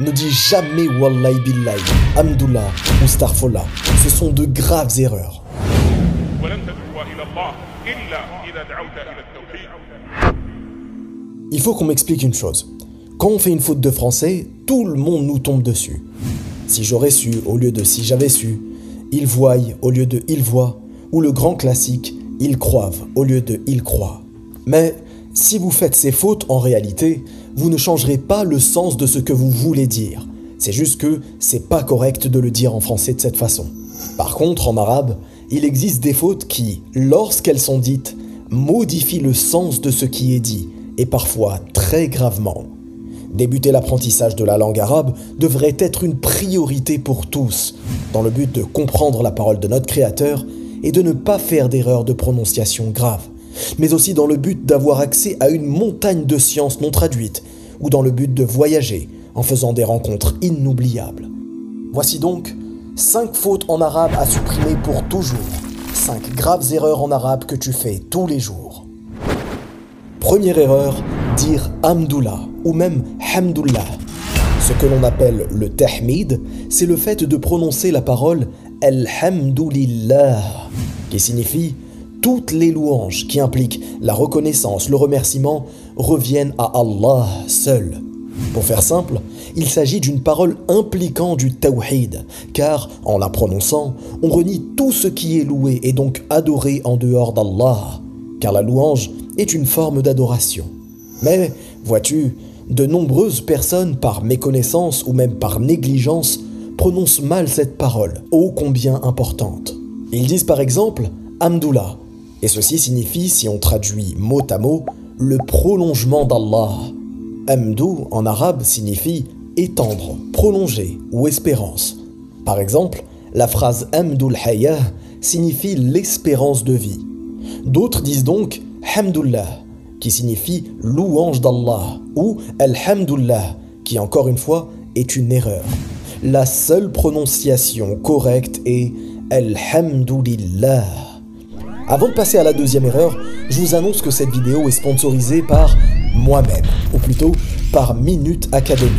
Ne dis jamais Wallahi Billahi, Amdullah ou Starfollah. Ce sont de graves erreurs. Il faut qu'on m'explique une chose. Quand on fait une faute de français, tout le monde nous tombe dessus. Si j'aurais su au lieu de si j'avais su, ils voient au lieu de ils voient, ou le grand classique, ils croivent au lieu de ils croient. Mais si vous faites ces fautes en réalité, vous ne changerez pas le sens de ce que vous voulez dire. C'est juste que c'est pas correct de le dire en français de cette façon. Par contre, en arabe, il existe des fautes qui, lorsqu'elles sont dites, modifient le sens de ce qui est dit, et parfois très gravement. Débuter l'apprentissage de la langue arabe devrait être une priorité pour tous, dans le but de comprendre la parole de notre Créateur et de ne pas faire d'erreurs de prononciation graves, mais aussi dans le but d'avoir accès à une montagne de sciences non traduites, ou dans le but de voyager en faisant des rencontres inoubliables. Voici donc 5 fautes en arabe à supprimer pour toujours, 5 graves erreurs en arabe que tu fais tous les jours. Première erreur, dire Hamdullah ou même Hamdullah. Ce que l'on appelle le tahmid, c'est le fait de prononcer la parole Alhamdulillah, qui signifie toutes les louanges qui impliquent la reconnaissance, le remerciement, reviennent à Allah seul. Pour faire simple, il s'agit d'une parole impliquant du tawhid, car en la prononçant, on renie tout ce qui est loué et donc adoré en dehors d'Allah, car la louange est une forme d'adoration. Mais, vois-tu, de nombreuses personnes, par méconnaissance ou même par négligence, prononcent mal cette parole, ô combien importante. Ils disent par exemple Amdullah, et ceci signifie, si on traduit mot à mot, le prolongement d'Allah. Amdou en arabe signifie étendre, prolonger ou espérance. Par exemple, la phrase Amdul Hayah signifie l'espérance de vie. D'autres disent donc Hamdullah, qui signifie louange d'Allah, ou Alhamdulillah, qui encore une fois est une erreur. La seule prononciation correcte est Alhamdulillah. Avant de passer à la deuxième erreur, je vous annonce que cette vidéo est sponsorisée par moi-même, ou plutôt par Minute Academy.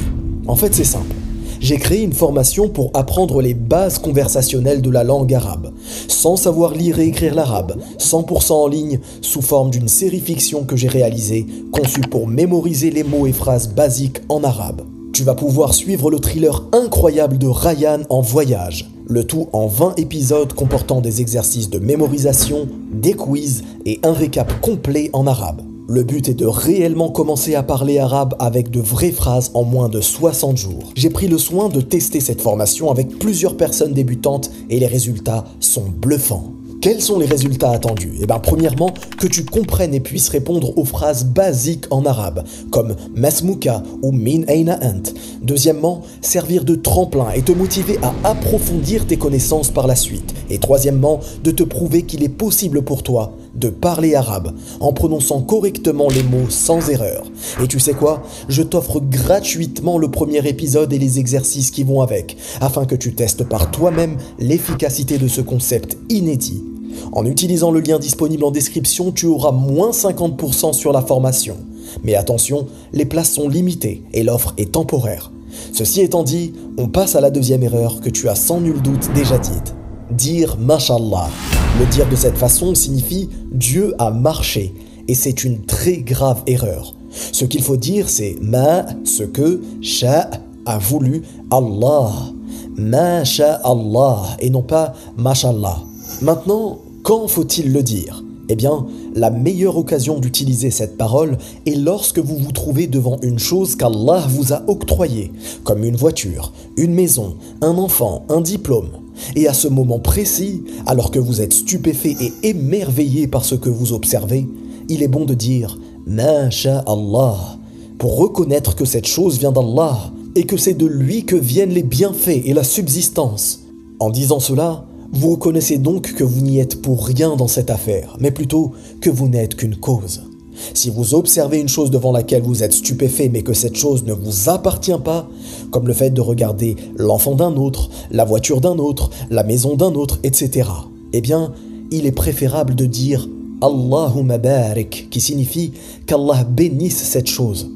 En fait, c'est simple j'ai créé une formation pour apprendre les bases conversationnelles de la langue arabe, sans savoir lire et écrire l'arabe, 100% en ligne, sous forme d'une série fiction que j'ai réalisée, conçue pour mémoriser les mots et phrases basiques en arabe. Tu vas pouvoir suivre le thriller incroyable de Ryan en voyage, le tout en 20 épisodes comportant des exercices de mémorisation, des quiz et un récap complet en arabe. Le but est de réellement commencer à parler arabe avec de vraies phrases en moins de 60 jours. J'ai pris le soin de tester cette formation avec plusieurs personnes débutantes et les résultats sont bluffants. Quels sont les résultats attendus? Eh bien, premièrement, que tu comprennes et puisses répondre aux phrases basiques en arabe, comme Masmouka ou Min Aina Ant. Deuxièmement, servir de tremplin et te motiver à approfondir tes connaissances par la suite. Et troisièmement, de te prouver qu'il est possible pour toi de parler arabe en prononçant correctement les mots sans erreur. Et tu sais quoi? Je t'offre gratuitement le premier épisode et les exercices qui vont avec, afin que tu testes par toi-même l'efficacité de ce concept inédit en utilisant le lien disponible en description, tu auras moins 50% sur la formation. Mais attention, les places sont limitées et l'offre est temporaire. Ceci étant dit, on passe à la deuxième erreur que tu as sans nul doute déjà dite. Dire Mashallah. Le dire de cette façon signifie Dieu a marché, et c'est une très grave erreur. Ce qu'il faut dire, c'est Ma, ce que, Sha a voulu, Allah. Ma Allah, et non pas Mashallah. Maintenant, quand faut-il le dire? Eh bien, la meilleure occasion d'utiliser cette parole est lorsque vous vous trouvez devant une chose qu'Allah vous a octroyée, comme une voiture, une maison, un enfant, un diplôme. Et à ce moment précis, alors que vous êtes stupéfait et émerveillé par ce que vous observez, il est bon de dire Masha Allah pour reconnaître que cette chose vient d'Allah et que c'est de lui que viennent les bienfaits et la subsistance. En disant cela, vous reconnaissez donc que vous n'y êtes pour rien dans cette affaire, mais plutôt que vous n'êtes qu'une cause. Si vous observez une chose devant laquelle vous êtes stupéfait mais que cette chose ne vous appartient pas, comme le fait de regarder l'enfant d'un autre, la voiture d'un autre, la maison d'un autre, etc., eh bien, il est préférable de dire Allahumma barik, qui signifie qu'Allah bénisse cette chose.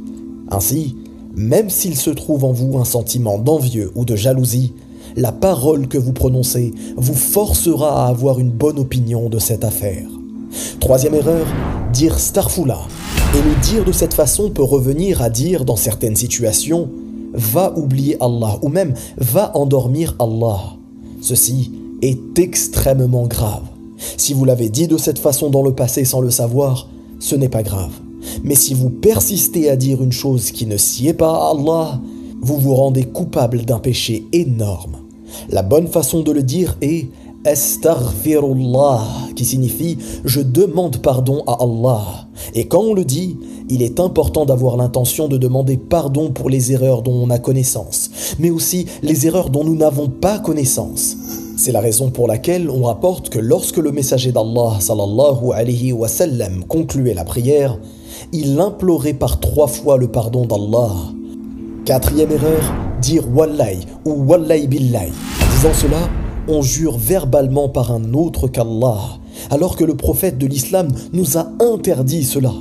Ainsi, même s'il se trouve en vous un sentiment d'envieux ou de jalousie, la parole que vous prononcez vous forcera à avoir une bonne opinion de cette affaire. Troisième erreur, dire starfoula. Et le dire de cette façon peut revenir à dire dans certaines situations va oublier Allah ou même va endormir Allah. Ceci est extrêmement grave. Si vous l'avez dit de cette façon dans le passé sans le savoir, ce n'est pas grave. Mais si vous persistez à dire une chose qui ne sied pas à Allah, vous vous rendez coupable d'un péché énorme. La bonne façon de le dire est Astaghfirullah, qui signifie je demande pardon à Allah. Et quand on le dit, il est important d'avoir l'intention de demander pardon pour les erreurs dont on a connaissance, mais aussi les erreurs dont nous n'avons pas connaissance. C'est la raison pour laquelle on rapporte que lorsque le messager d'Allah sallallahu alayhi wa sallam concluait la prière, il implorait par trois fois le pardon d'Allah. Quatrième erreur, dire Wallahi ou Wallahi billahi. En disant cela, on jure verbalement par un autre qu'Allah, alors que le prophète de l'islam nous a interdit cela.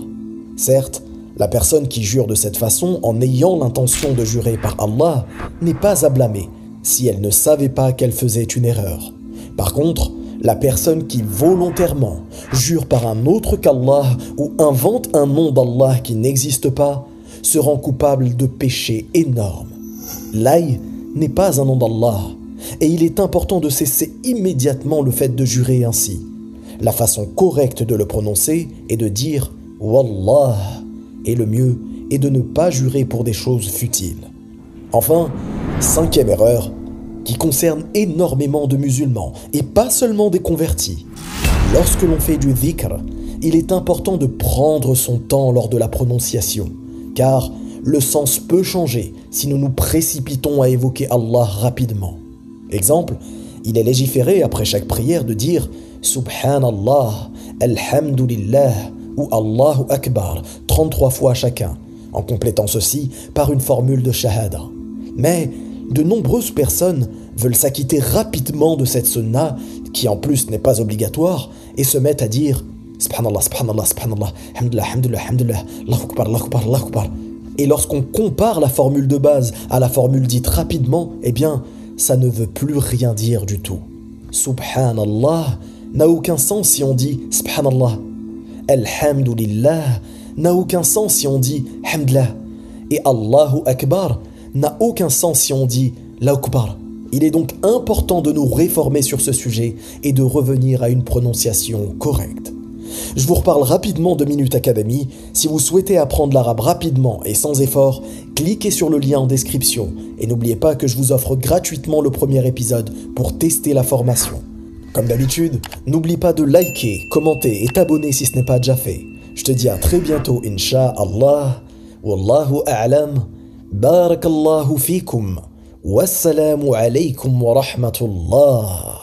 Certes, la personne qui jure de cette façon en ayant l'intention de jurer par Allah n'est pas à blâmer si elle ne savait pas qu'elle faisait une erreur. Par contre, la personne qui volontairement jure par un autre qu'Allah ou invente un nom d'Allah qui n'existe pas se rend coupable de péchés énormes. L'aïe n'est pas un nom d'Allah, et il est important de cesser immédiatement le fait de jurer ainsi. La façon correcte de le prononcer est de dire Wallah, et le mieux est de ne pas jurer pour des choses futiles. Enfin, cinquième erreur, qui concerne énormément de musulmans, et pas seulement des convertis. Lorsque l'on fait du dhikr, il est important de prendre son temps lors de la prononciation, car le sens peut changer si nous nous précipitons à évoquer Allah rapidement. Exemple, il est légiféré après chaque prière de dire Subhanallah, Alhamdulillah ou Allahu Akbar 33 fois chacun, en complétant ceci par une formule de Shahada. Mais de nombreuses personnes veulent s'acquitter rapidement de cette sunna, qui en plus n'est pas obligatoire, et se mettent à dire Subhanallah, Subhanallah, Subhanallah, Alhamdulillah, Alhamdulillah, Alhamdulillah, Allahu Akbar, Allahu Akbar, Allahu Akbar. Et lorsqu'on compare la formule de base à la formule dite rapidement, eh bien, ça ne veut plus rien dire du tout. Subhanallah n'a aucun sens si on dit Subhanallah. Alhamdulillah n'a aucun sens si on dit Hamdlah. Et Allahu Akbar n'a aucun sens si on dit L'Akbar. Il est donc important de nous réformer sur ce sujet et de revenir à une prononciation correcte. Je vous reparle rapidement de Minute Academy. Si vous souhaitez apprendre l'arabe rapidement et sans effort, cliquez sur le lien en description et n'oubliez pas que je vous offre gratuitement le premier épisode pour tester la formation. Comme d'habitude, n'oublie pas de liker, commenter et t'abonner si ce n'est pas déjà fait. Je te dis à très bientôt, Inch'Allah. Wallahu a'lam. Barakallahu fikum. Wassalamu alaykum wa rahmatullah.